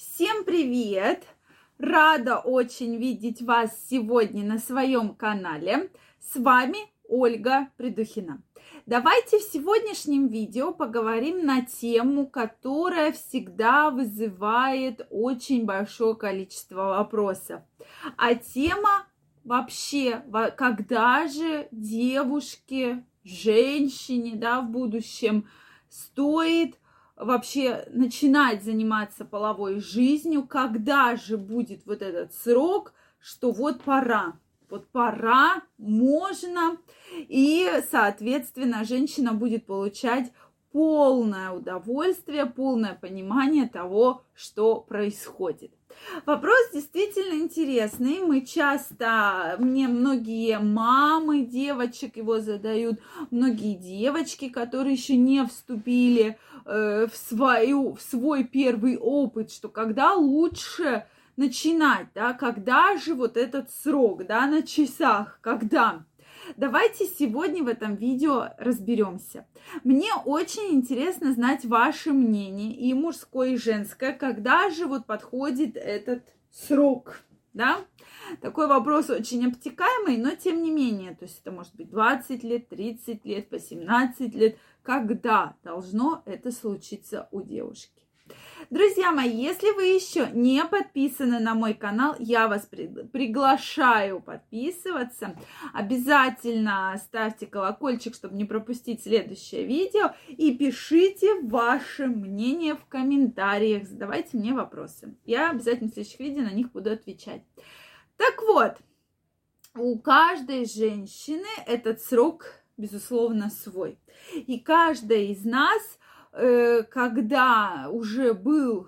Всем привет! Рада очень видеть вас сегодня на своем канале. С вами Ольга Придухина. Давайте в сегодняшнем видео поговорим на тему, которая всегда вызывает очень большое количество вопросов. А тема вообще, когда же девушке, женщине, да, в будущем стоит вообще начинать заниматься половой жизнью, когда же будет вот этот срок, что вот пора, вот пора, можно, и, соответственно, женщина будет получать полное удовольствие, полное понимание того, что происходит. Вопрос действительно интересный. Мы часто, мне многие мамы девочек его задают, многие девочки, которые еще не вступили э, в, свою, в свой первый опыт, что когда лучше начинать, да, когда же вот этот срок, да, на часах, когда. Давайте сегодня в этом видео разберемся. Мне очень интересно знать ваше мнение, и мужское, и женское, когда же вот подходит этот срок, да? Такой вопрос очень обтекаемый, но тем не менее, то есть это может быть 20 лет, 30 лет, 18 лет, когда должно это случиться у девушки. Друзья мои, если вы еще не подписаны на мой канал, я вас приглашаю подписываться. Обязательно ставьте колокольчик, чтобы не пропустить следующее видео. И пишите ваше мнение в комментариях. Задавайте мне вопросы. Я обязательно в следующих видео на них буду отвечать. Так вот, у каждой женщины этот срок, безусловно, свой. И каждая из нас – когда уже был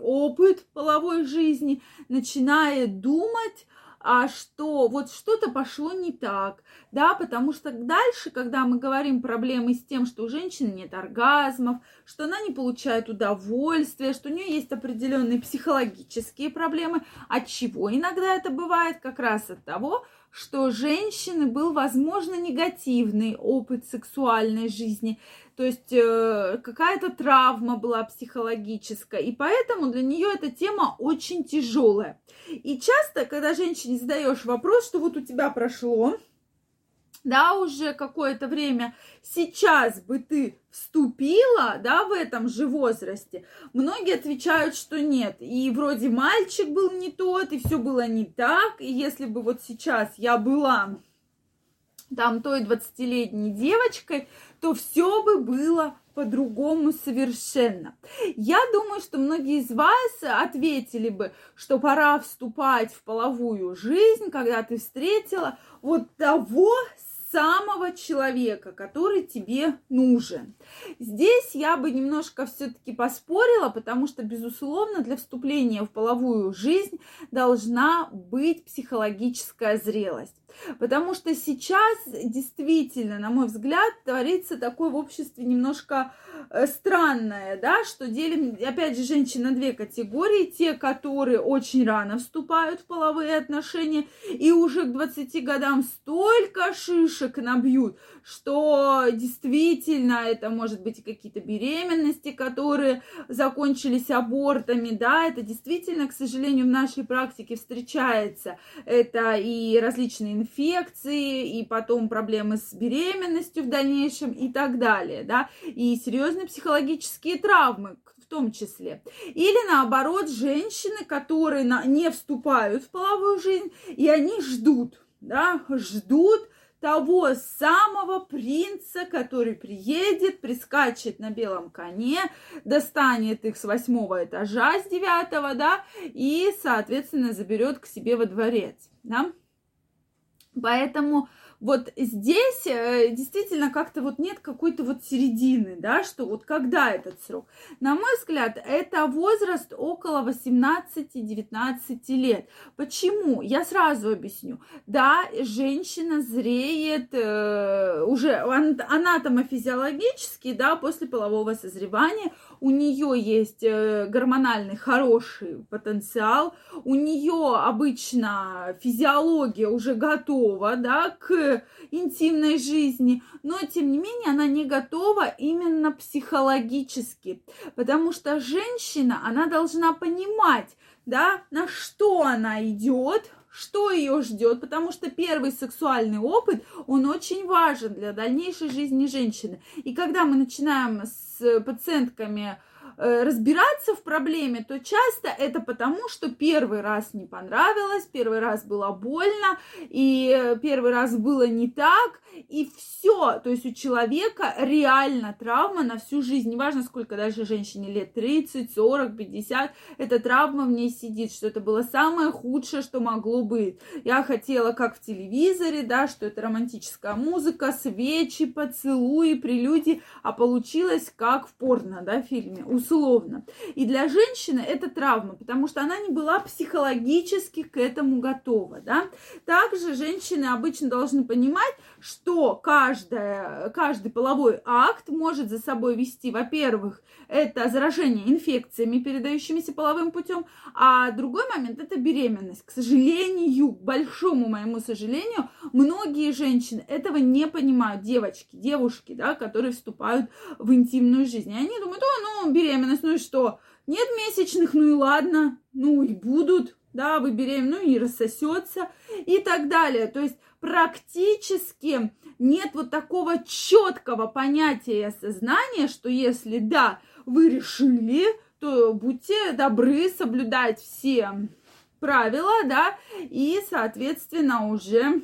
опыт половой жизни, начинает думать, а что вот что-то пошло не так, да, потому что дальше, когда мы говорим проблемы с тем, что у женщины нет оргазмов, что она не получает удовольствия, что у нее есть определенные психологические проблемы, от чего иногда это бывает? Как раз от того, что женщины был, возможно, негативный опыт сексуальной жизни, то есть э, какая-то травма была психологическая, и поэтому для нее эта тема очень тяжелая. И часто, когда женщине задаешь вопрос, что вот у тебя прошло, да, уже какое-то время, сейчас бы ты вступила, да, в этом же возрасте, многие отвечают, что нет. И вроде мальчик был не тот, и все было не так. И если бы вот сейчас я была там той 20-летней девочкой, то все бы было по-другому совершенно. Я думаю, что многие из вас ответили бы, что пора вступать в половую жизнь, когда ты встретила вот того самого человека, который тебе нужен. Здесь я бы немножко все-таки поспорила, потому что, безусловно, для вступления в половую жизнь должна быть психологическая зрелость. Потому что сейчас действительно, на мой взгляд, творится такое в обществе немножко э, странное, да, что делим, опять же, женщин на две категории. Те, которые очень рано вступают в половые отношения и уже к 20 годам столько шишек набьют, что действительно это может быть какие-то беременности, которые закончились абортами, да, это действительно, к сожалению, в нашей практике встречается. Это и различные инфекции, и потом проблемы с беременностью в дальнейшем и так далее, да, и серьезные психологические травмы, в том числе. Или наоборот, женщины, которые не вступают в половую жизнь, и они ждут, да, ждут того самого принца, который приедет, прискачет на белом коне, достанет их с восьмого этажа, с девятого, да, и, соответственно, заберет к себе во дворец, да. Поэтому вот здесь э, действительно как-то вот нет какой-то вот середины, да, что вот когда этот срок. На мой взгляд, это возраст около 18-19 лет. Почему? Я сразу объясню. Да, женщина зреет э, уже анатомофизиологически, да, после полового созревания у нее есть э, гормональный хороший потенциал, у нее обычно физиология уже готова, да, к интимной жизни, но тем не менее она не готова именно психологически, потому что женщина, она должна понимать, да, на что она идет, что ее ждет, потому что первый сексуальный опыт, он очень важен для дальнейшей жизни женщины. И когда мы начинаем с пациентками разбираться в проблеме, то часто это потому, что первый раз не понравилось, первый раз было больно, и первый раз было не так, и все. То есть у человека реально травма на всю жизнь. Неважно, сколько дальше женщине лет, 30, 40, 50, эта травма в ней сидит, что это было самое худшее, что могло быть. Я хотела, как в телевизоре, да, что это романтическая музыка, свечи, поцелуи, прелюдии, а получилось как в порно, да, фильме условно. И для женщины это травма, потому что она не была психологически к этому готова, да. Также женщины обычно должны понимать, что каждая, каждый половой акт может за собой вести, во-первых, это заражение инфекциями, передающимися половым путем, а другой момент это беременность. К сожалению, к большому моему сожалению, многие женщины этого не понимают, девочки, девушки, да, которые вступают в интимную жизнь. И они думают, о, ну, беременность, ну и что? Нет месячных, ну и ладно, ну и будут, да, вы беременны, ну и рассосется и так далее. То есть практически нет вот такого четкого понятия и осознания, что если да, вы решили, то будьте добры соблюдать все правила, да, и, соответственно, уже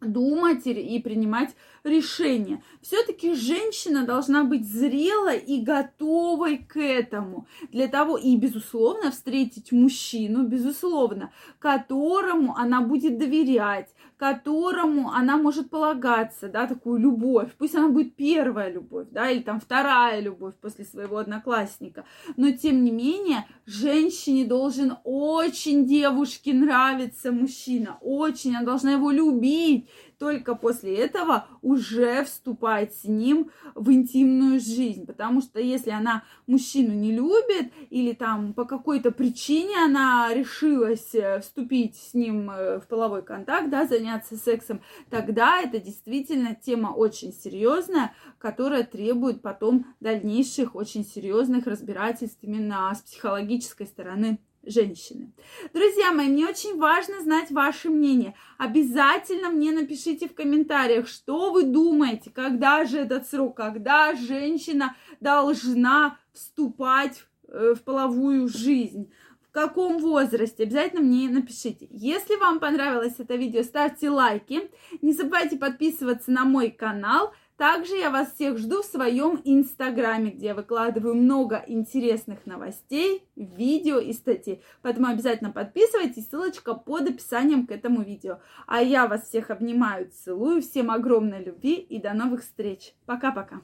думать и принимать решения. Все-таки женщина должна быть зрелой и готовой к этому. Для того и, безусловно, встретить мужчину, безусловно, которому она будет доверять, которому она может полагаться, да, такую любовь. Пусть она будет первая любовь, да, или там вторая любовь после своего одноклассника. Но, тем не менее, женщине должен очень девушке нравиться мужчина, очень, она должна его любить только после этого уже вступать с ним в интимную жизнь. Потому что если она мужчину не любит или там по какой-то причине она решилась э, вступить с ним э, в половой контакт, да, заняться сексом, тогда это действительно тема очень серьезная, которая требует потом дальнейших очень серьезных разбирательств именно с психологической стороны женщины. Друзья мои, мне очень важно знать ваше мнение. Обязательно мне напишите в комментариях, что вы думаете, когда же этот срок, когда женщина должна вступать э, в половую жизнь. Каком возрасте? Обязательно мне напишите. Если вам понравилось это видео, ставьте лайки. Не забывайте подписываться на мой канал – также я вас всех жду в своем инстаграме, где я выкладываю много интересных новостей, видео и статей. Поэтому обязательно подписывайтесь, ссылочка под описанием к этому видео. А я вас всех обнимаю, целую, всем огромной любви и до новых встреч. Пока-пока.